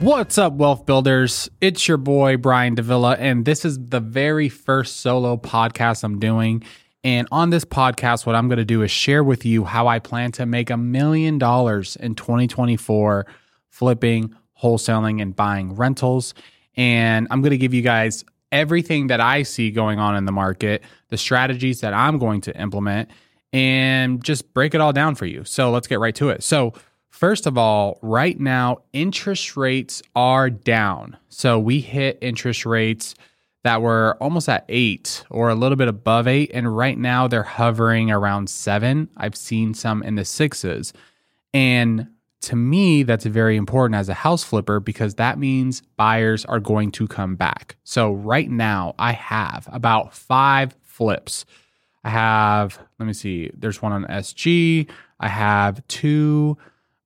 What's up, wealth builders? It's your boy, Brian Davila, and this is the very first solo podcast I'm doing. And on this podcast, what I'm going to do is share with you how I plan to make a million dollars in 2024 flipping, wholesaling, and buying rentals. And I'm going to give you guys everything that I see going on in the market, the strategies that I'm going to implement, and just break it all down for you. So let's get right to it. So, First of all, right now, interest rates are down. So we hit interest rates that were almost at eight or a little bit above eight. And right now they're hovering around seven. I've seen some in the sixes. And to me, that's very important as a house flipper because that means buyers are going to come back. So right now, I have about five flips. I have, let me see, there's one on SG. I have two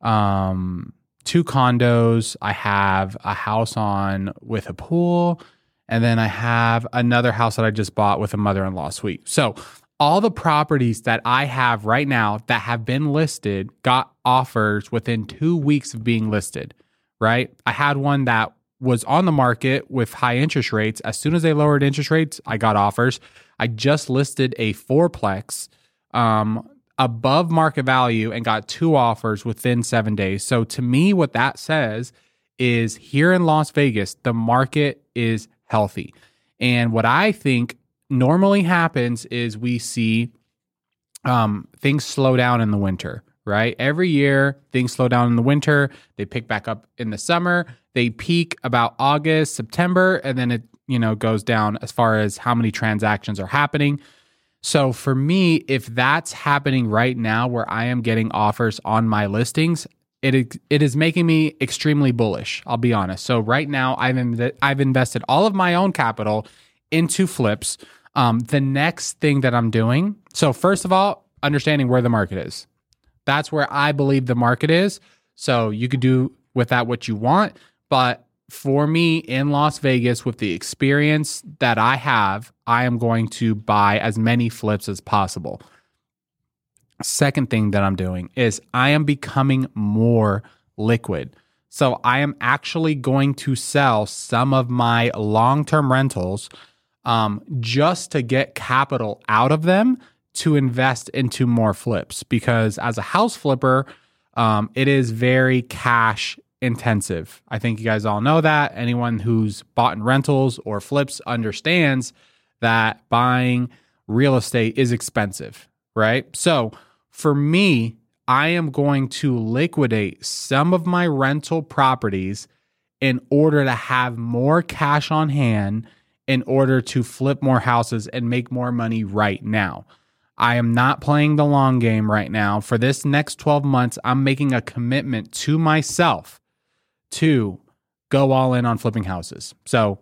um, two condos. I have a house on with a pool, and then I have another house that I just bought with a mother in law suite. So, all the properties that I have right now that have been listed got offers within two weeks of being listed, right? I had one that was on the market with high interest rates. As soon as they lowered interest rates, I got offers. I just listed a fourplex um, above market value and got two offers within seven days. So to me, what that says is here in Las Vegas, the market is healthy. And what I think normally happens is we see um, things slow down in the winter, right? Every year, things slow down in the winter. They pick back up in the summer. They peak about August, September, and then it you know goes down as far as how many transactions are happening. So for me, if that's happening right now where I am getting offers on my listings, it it is making me extremely bullish, I'll be honest. So right now I've in, I've invested all of my own capital into flips. Um, the next thing that I'm doing, so first of all, understanding where the market is. That's where I believe the market is. So you could do with that what you want, but for me in Las Vegas with the experience that I have, I am going to buy as many flips as possible. Second thing that I'm doing is I am becoming more liquid. So I am actually going to sell some of my long term rentals um, just to get capital out of them to invest into more flips. Because as a house flipper, um, it is very cash intensive. I think you guys all know that. Anyone who's bought in rentals or flips understands that buying real estate is expensive, right? So for me, I am going to liquidate some of my rental properties in order to have more cash on hand in order to flip more houses and make more money right now. I am not playing the long game right now. For this next 12 months, I'm making a commitment to myself to go all in on flipping houses. So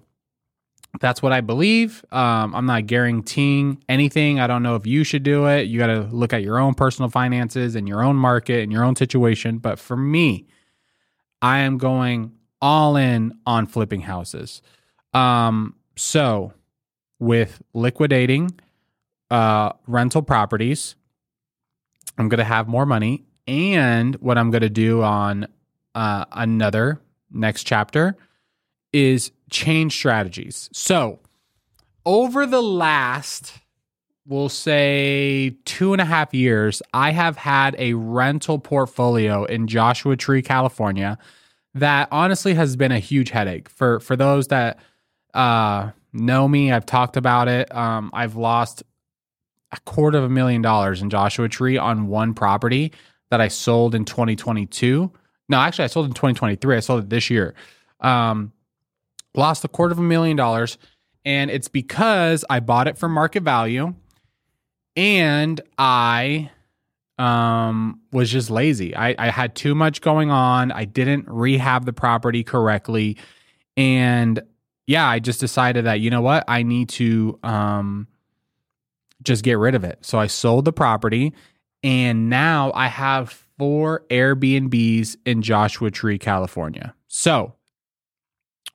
that's what I believe. Um, I'm not guaranteeing anything. I don't know if you should do it. You got to look at your own personal finances and your own market and your own situation. But for me, I am going all in on flipping houses. Um, so, with liquidating uh, rental properties, I'm going to have more money. And what I'm going to do on uh, another next chapter is change strategies. So, over the last, we'll say, two and a half years, I have had a rental portfolio in Joshua Tree, California, that honestly has been a huge headache for for those that uh, know me. I've talked about it. Um, I've lost a quarter of a million dollars in Joshua Tree on one property that I sold in 2022 no, actually, I sold in 2023. I sold it this year. Um, lost a quarter of a million dollars. And it's because I bought it for market value and I um, was just lazy. I, I had too much going on. I didn't rehab the property correctly. And yeah, I just decided that, you know what? I need to um, just get rid of it. So I sold the property and now I have four Airbnbs in Joshua Tree, California. So,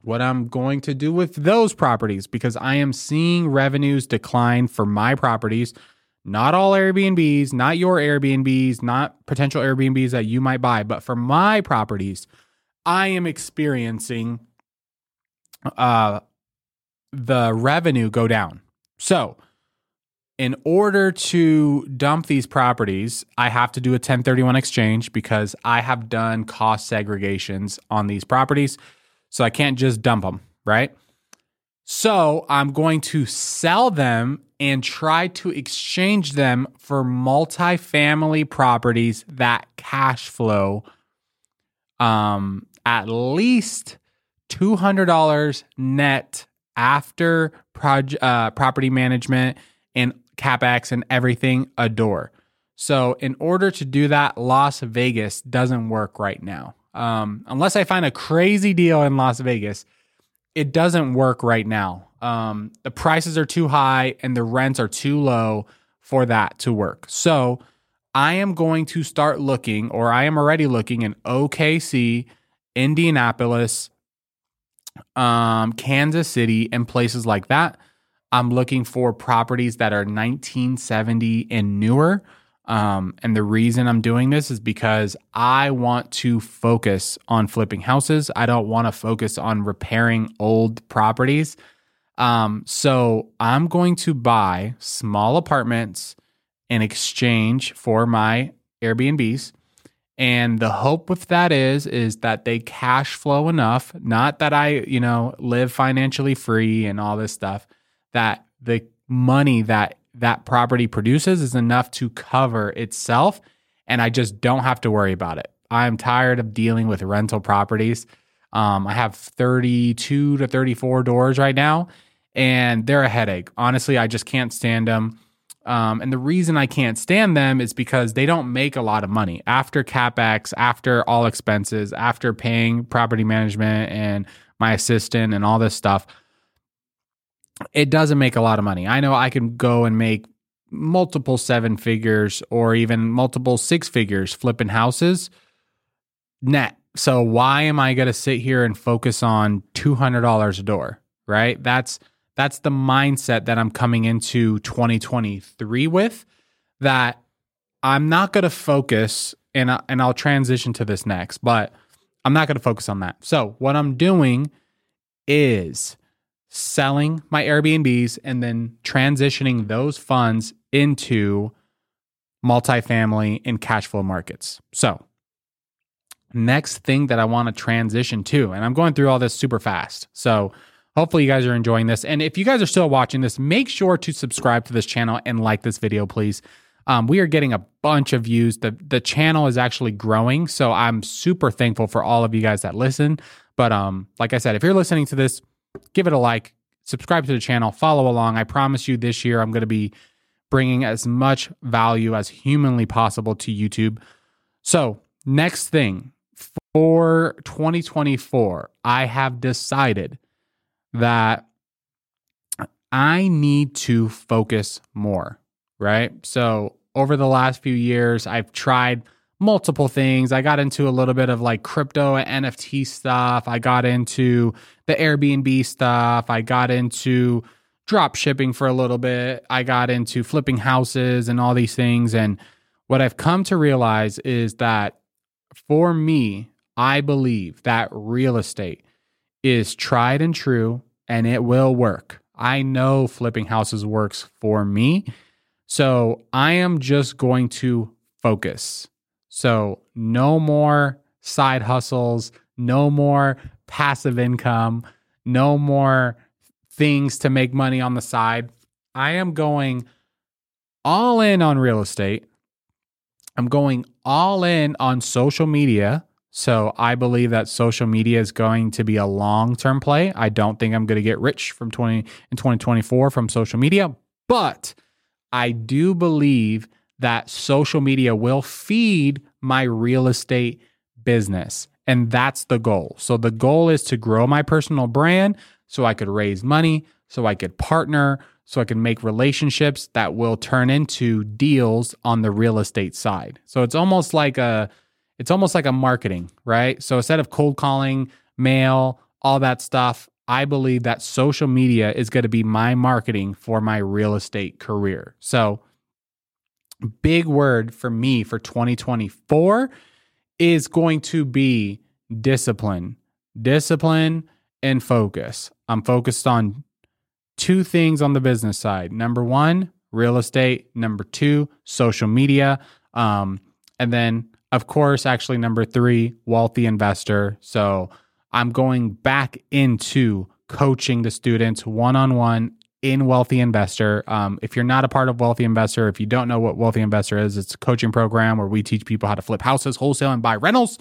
what I'm going to do with those properties, because I am seeing revenues decline for my properties, not all Airbnbs, not your Airbnbs, not potential Airbnbs that you might buy, but for my properties, I am experiencing uh, the revenue go down. So, in order to dump these properties, I have to do a 1031 exchange because I have done cost segregations on these properties. So I can't just dump them, right? So I'm going to sell them and try to exchange them for multifamily properties that cash flow um, at least $200 net after proj- uh, property management and capex and everything adore. So, in order to do that, Las Vegas doesn't work right now. Um, unless I find a crazy deal in Las Vegas, it doesn't work right now. Um, the prices are too high and the rents are too low for that to work. So, I am going to start looking, or I am already looking in OKC, Indianapolis, um, Kansas City, and places like that. I'm looking for properties that are 1970 and newer. Um, and the reason I'm doing this is because I want to focus on flipping houses. I don't want to focus on repairing old properties. Um, so I'm going to buy small apartments in exchange for my Airbnbs. And the hope with that is is that they cash flow enough, not that I, you know, live financially free and all this stuff, that the money that that property produces is enough to cover itself and I just don't have to worry about it. I'm tired of dealing with rental properties. Um, I have 32 to 34 doors right now and they're a headache. Honestly, I just can't stand them. Um, and the reason I can't stand them is because they don't make a lot of money after capex, after all expenses, after paying property management and my assistant and all this stuff. It doesn't make a lot of money. I know I can go and make multiple seven figures or even multiple six figures flipping houses net. So why am I going to sit here and focus on $200 a door, right? That's that's the mindset that I'm coming into 2023 with that I'm not going to focus and I, and I'll transition to this next, but I'm not going to focus on that. So, what I'm doing is selling my Airbnbs and then transitioning those funds into multifamily and cash flow markets. So, next thing that I want to transition to, and I'm going through all this super fast. So, Hopefully, you guys are enjoying this. And if you guys are still watching this, make sure to subscribe to this channel and like this video, please. Um, we are getting a bunch of views. The the channel is actually growing, so I'm super thankful for all of you guys that listen. But um, like I said, if you're listening to this, give it a like, subscribe to the channel, follow along. I promise you, this year I'm going to be bringing as much value as humanly possible to YouTube. So next thing for 2024, I have decided that I need to focus more, right? So, over the last few years, I've tried multiple things. I got into a little bit of like crypto and NFT stuff. I got into the Airbnb stuff. I got into drop shipping for a little bit. I got into flipping houses and all these things. And what I've come to realize is that for me, I believe that real estate is tried and true and it will work. I know flipping houses works for me. So I am just going to focus. So no more side hustles, no more passive income, no more things to make money on the side. I am going all in on real estate. I'm going all in on social media so I believe that social media is going to be a long-term play. I don't think I'm going to get rich from 20 in 2024 from social media, but I do believe that social media will feed my real estate business. And that's the goal. So the goal is to grow my personal brand so I could raise money, so I could partner, so I can make relationships that will turn into deals on the real estate side. So it's almost like a it's almost like a marketing, right? So instead of cold calling, mail, all that stuff, I believe that social media is going to be my marketing for my real estate career. So, big word for me for 2024 is going to be discipline, discipline, and focus. I'm focused on two things on the business side. Number one, real estate. Number two, social media. Um, and then, of course, actually, number three, wealthy investor. So I'm going back into coaching the students one on one in Wealthy Investor. Um, if you're not a part of Wealthy Investor, if you don't know what Wealthy Investor is, it's a coaching program where we teach people how to flip houses, wholesale, and buy rentals.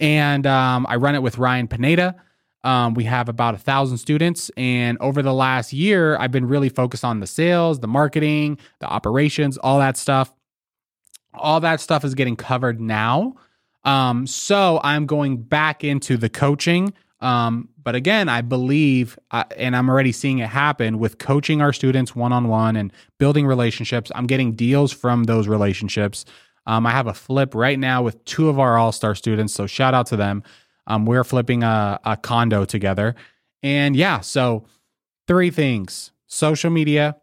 And um, I run it with Ryan Pineda. Um, we have about a thousand students, and over the last year, I've been really focused on the sales, the marketing, the operations, all that stuff. All that stuff is getting covered now. Um, so I'm going back into the coaching. Um, but again, I believe, uh, and I'm already seeing it happen with coaching our students one on one and building relationships. I'm getting deals from those relationships. Um, I have a flip right now with two of our all star students. So shout out to them. Um, we're flipping a, a condo together. And yeah, so three things social media,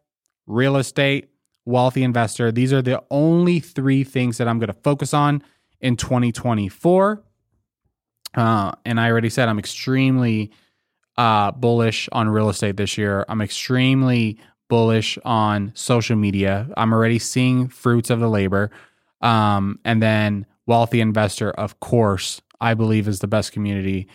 real estate, wealthy investor. These are the only three things that I'm going to focus on in 2024. Uh, and I already said I'm extremely uh, bullish on real estate this year. I'm extremely bullish on social media. I'm already seeing fruits of the labor. Um, and then wealthy investor, of course, I believe is the best community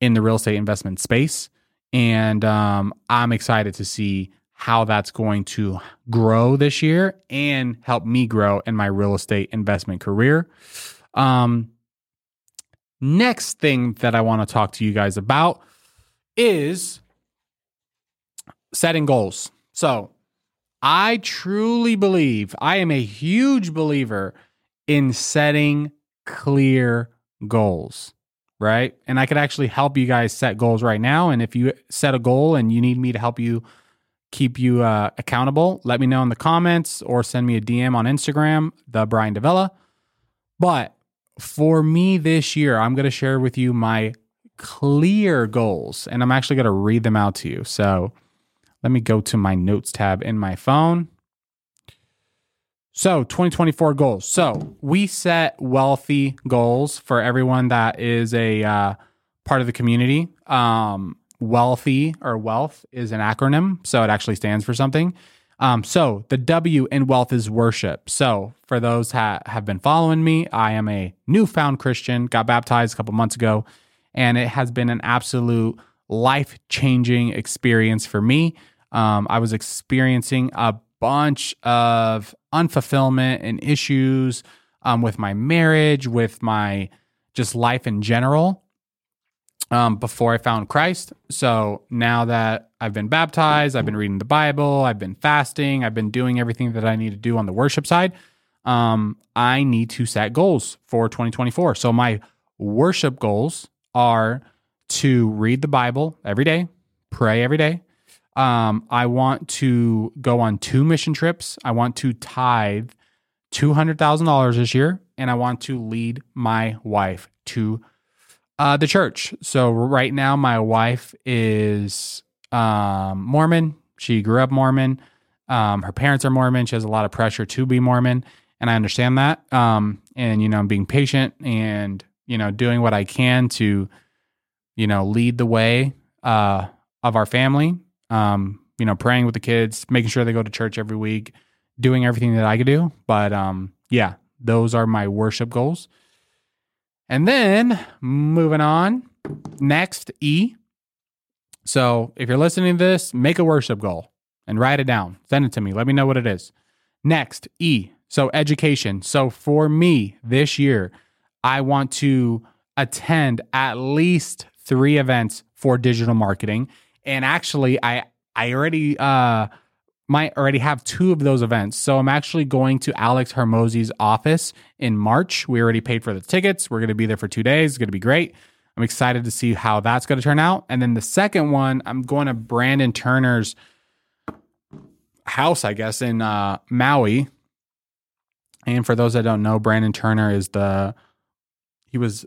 in the real estate investment space. And um, I'm excited to see how that's going to grow this year and help me grow in my real estate investment career. Um, next thing that I want to talk to you guys about is setting goals. So, I truly believe, I am a huge believer in setting clear goals, right? And I could actually help you guys set goals right now. And if you set a goal and you need me to help you keep you uh, accountable, let me know in the comments or send me a DM on Instagram, the Brian Davila. But for me this year, I'm going to share with you my clear goals, and I'm actually going to read them out to you. So let me go to my notes tab in my phone. So, 2024 goals. So, we set wealthy goals for everyone that is a uh, part of the community. Um, wealthy or wealth is an acronym, so it actually stands for something. Um, so, the W in wealth is worship. So, for those that have been following me, I am a newfound Christian, got baptized a couple months ago, and it has been an absolute life changing experience for me. Um, I was experiencing a bunch of unfulfillment and issues um, with my marriage, with my just life in general um, before I found Christ. So now that I've been baptized, I've been reading the Bible, I've been fasting, I've been doing everything that I need to do on the worship side. Um, I need to set goals for 2024. So my worship goals are to read the Bible every day, pray every day, um, I want to go on two mission trips. I want to tithe $200,000 this year, and I want to lead my wife to uh, the church. So, right now, my wife is um, Mormon. She grew up Mormon. Um, her parents are Mormon. She has a lot of pressure to be Mormon, and I understand that. Um, and, you know, I'm being patient and, you know, doing what I can to, you know, lead the way uh, of our family um, you know, praying with the kids, making sure they go to church every week, doing everything that I could do. But um, yeah, those are my worship goals. And then moving on, next E. So if you're listening to this, make a worship goal and write it down. Send it to me. Let me know what it is. Next, E. So education. So for me this year, I want to attend at least three events for digital marketing and actually I I already uh might already have two of those events. So I'm actually going to Alex Hormozi's office in March. We already paid for the tickets. We're going to be there for 2 days. It's going to be great. I'm excited to see how that's going to turn out. And then the second one, I'm going to Brandon Turner's house, I guess, in uh, Maui. And for those that don't know, Brandon Turner is the he was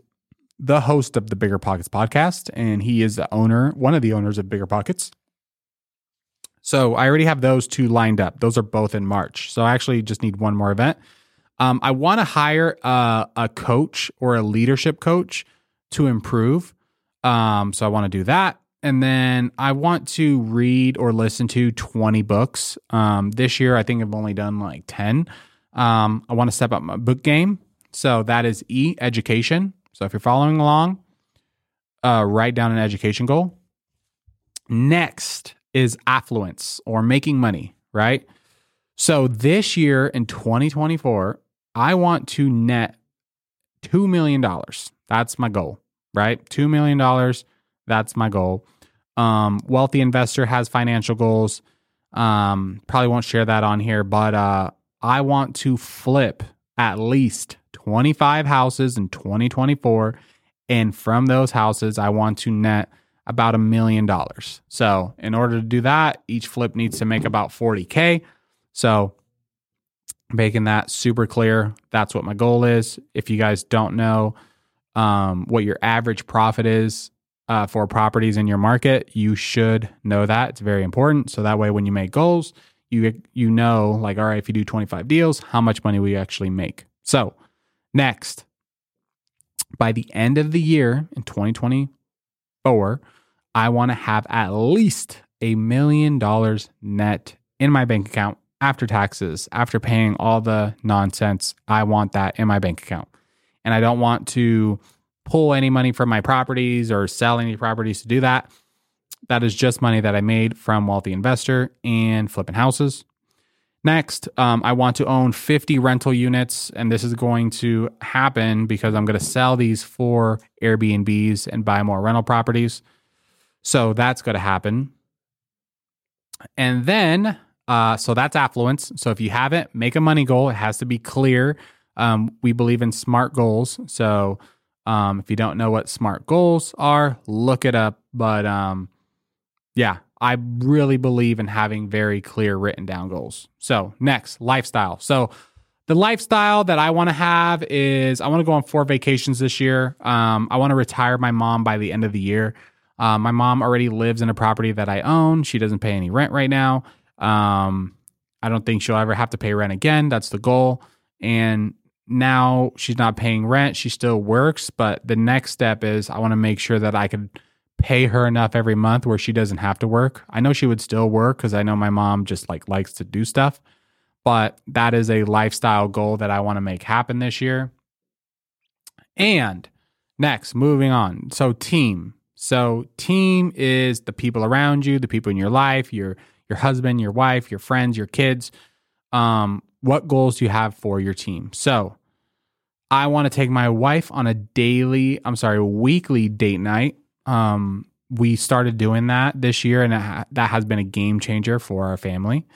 the host of the Bigger Pockets podcast, and he is the owner, one of the owners of Bigger Pockets. So I already have those two lined up. Those are both in March. So I actually just need one more event. Um, I want to hire a, a coach or a leadership coach to improve. Um, so I want to do that. And then I want to read or listen to 20 books. Um, this year, I think I've only done like 10. Um, I want to step up my book game. So that is E education. So if you're following along, uh, write down an education goal. Next is affluence or making money, right? So this year in 2024, I want to net $2 million. That's my goal, right? $2 million. That's my goal. Um, wealthy investor has financial goals. Um, probably won't share that on here, but uh, I want to flip at least 25 houses in 2024. And from those houses, I want to net about a million dollars. So, in order to do that, each flip needs to make about 40K. So, making that super clear. That's what my goal is. If you guys don't know um, what your average profit is uh, for properties in your market, you should know that. It's very important. So that way, when you make goals, you you know, like, all right, if you do 25 deals, how much money will you actually make? So, next, by the end of the year in 2024, I want to have at least a million dollars net in my bank account after taxes, after paying all the nonsense, I want that in my bank account. And I don't want to pull any money from my properties or sell any properties to do that. That is just money that I made from Wealthy Investor and flipping houses. Next, um, I want to own 50 rental units, and this is going to happen because I'm going to sell these for Airbnbs and buy more rental properties. So that's going to happen. And then uh, so that's affluence. So if you haven't, make a money goal. It has to be clear. Um, we believe in SMART goals. So um, if you don't know what SMART goals are, look it up. But um, yeah, I really believe in having very clear written down goals. So next, lifestyle. So the lifestyle that I want to have is I want to go on four vacations this year. Um, I want to retire my mom by the end of the year. Uh, my mom already lives in a property that I own. She doesn't pay any rent right now. Um, I don't think she'll ever have to pay rent again. That's the goal. And now she's not paying rent. She still works, but the next step is I want to make sure that I could pay her enough every month where she doesn't have to work. I know she would still work cuz I know my mom just like likes to do stuff, but that is a lifestyle goal that I want to make happen this year. And next, moving on. So team. So team is the people around you, the people in your life, your your husband, your wife, your friends, your kids. Um, what goals do you have for your team? So, I want to take my wife on a daily, I'm sorry, weekly date night. Um, we started doing that this year, and ha- that has been a game changer for our family.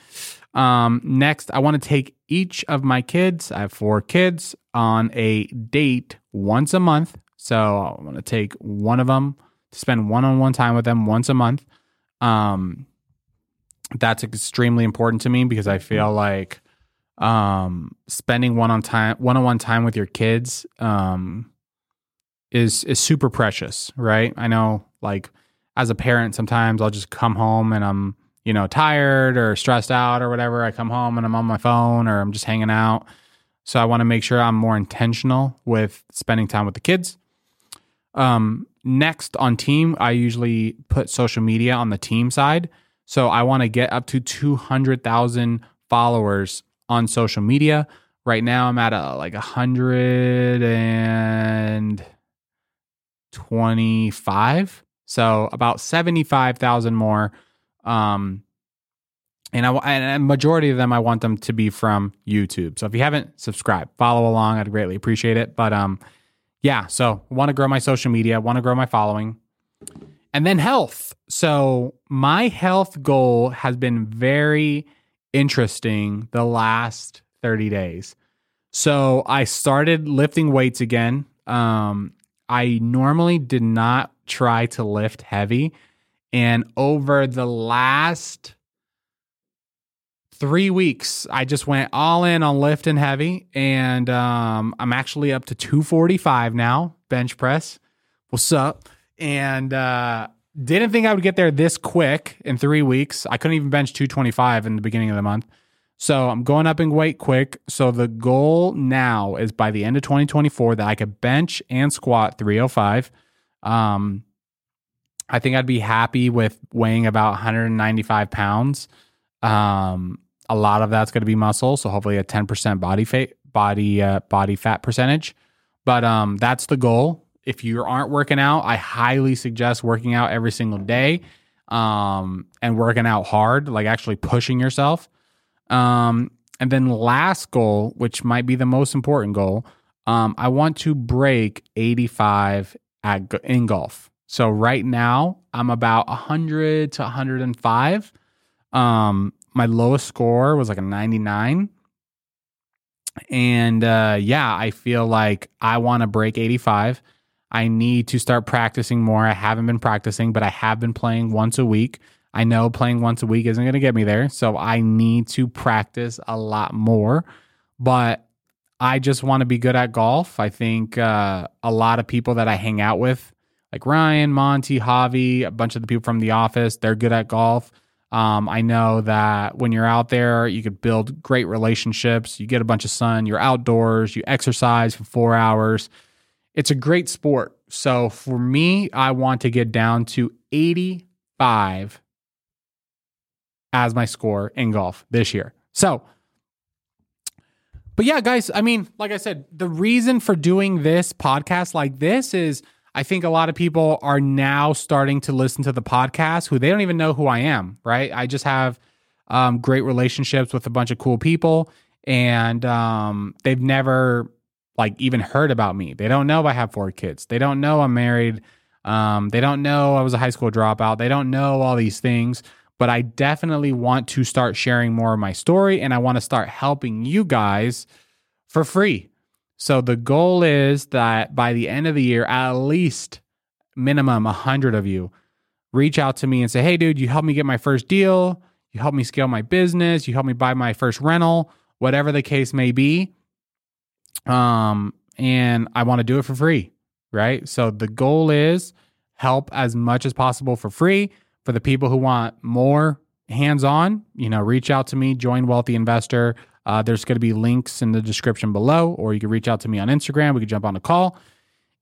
Um, next, I want to take each of my kids, I have four kids, on a date once a month. So I want to take one of them to spend one on one time with them once a month. Um, that's extremely important to me because I feel like um, spending one on time one on one time with your kids um, is is super precious, right? I know like as a parent sometimes I'll just come home and I'm, you know, tired or stressed out or whatever. I come home and I'm on my phone or I'm just hanging out. So I want to make sure I'm more intentional with spending time with the kids. Um, next on team, I usually put social media on the team side. So I want to get up to 200,000 followers on social media. Right now I'm at a, like 125. So about 75,000 more. Um, and I and a majority of them I want them to be from YouTube. So if you haven't subscribed, follow along. I'd greatly appreciate it. But um, yeah. So want to grow my social media. Want to grow my following. And then health. So, my health goal has been very interesting the last 30 days. So, I started lifting weights again. Um, I normally did not try to lift heavy. And over the last three weeks, I just went all in on lift and heavy. And um, I'm actually up to 245 now, bench press. What's up? and uh, didn't think I would get there this quick in three weeks. I couldn't even bench 225 in the beginning of the month. So I'm going up in weight quick. So the goal now is by the end of 2024 that I could bench and squat 305. Um, I think I'd be happy with weighing about 195 pounds. Um, a lot of that's going to be muscle, so hopefully a 10% body fat body uh, body fat percentage. But um, that's the goal. If you aren't working out, I highly suggest working out every single day um, and working out hard, like actually pushing yourself. Um, and then last goal, which might be the most important goal, um, I want to break 85 at in golf. So right now I'm about 100 to 105. Um, my lowest score was like a 99. And uh, yeah, I feel like I want to break 85. I need to start practicing more. I haven't been practicing, but I have been playing once a week. I know playing once a week isn't going to get me there. So I need to practice a lot more. But I just want to be good at golf. I think uh, a lot of people that I hang out with like Ryan, Monty, Javi, a bunch of the people from the office. They're good at golf. Um, I know that when you're out there, you could build great relationships. You get a bunch of sun, you're outdoors, you exercise for four hours. It's a great sport. So for me, I want to get down to 85 as my score in golf this year. So, but yeah, guys, I mean, like I said, the reason for doing this podcast like this is I think a lot of people are now starting to listen to the podcast who they don't even know who I am, right? I just have um, great relationships with a bunch of cool people, and um, they've never like even heard about me. They don't know I have four kids. They don't know I'm married. Um, they don't know I was a high school dropout. They don't know all these things. But I definitely want to start sharing more of my story, and I want to start helping you guys for free so the goal is that by the end of the year, at least minimum 100 of you reach out to me and say, hey, dude, you helped me get my first deal. You helped me scale my business. You helped me buy my first rental, whatever the case may be. Um, and I want to do it for free, right? So the goal is help as much as possible for free. For the people who want more hands on, you know, reach out to me, join Wealthy Investor. Uh, there's going to be links in the description below, or you can reach out to me on Instagram. We can jump on a call.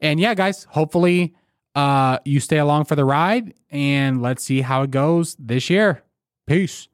And yeah, guys, hopefully uh, you stay along for the ride and let's see how it goes this year. Peace.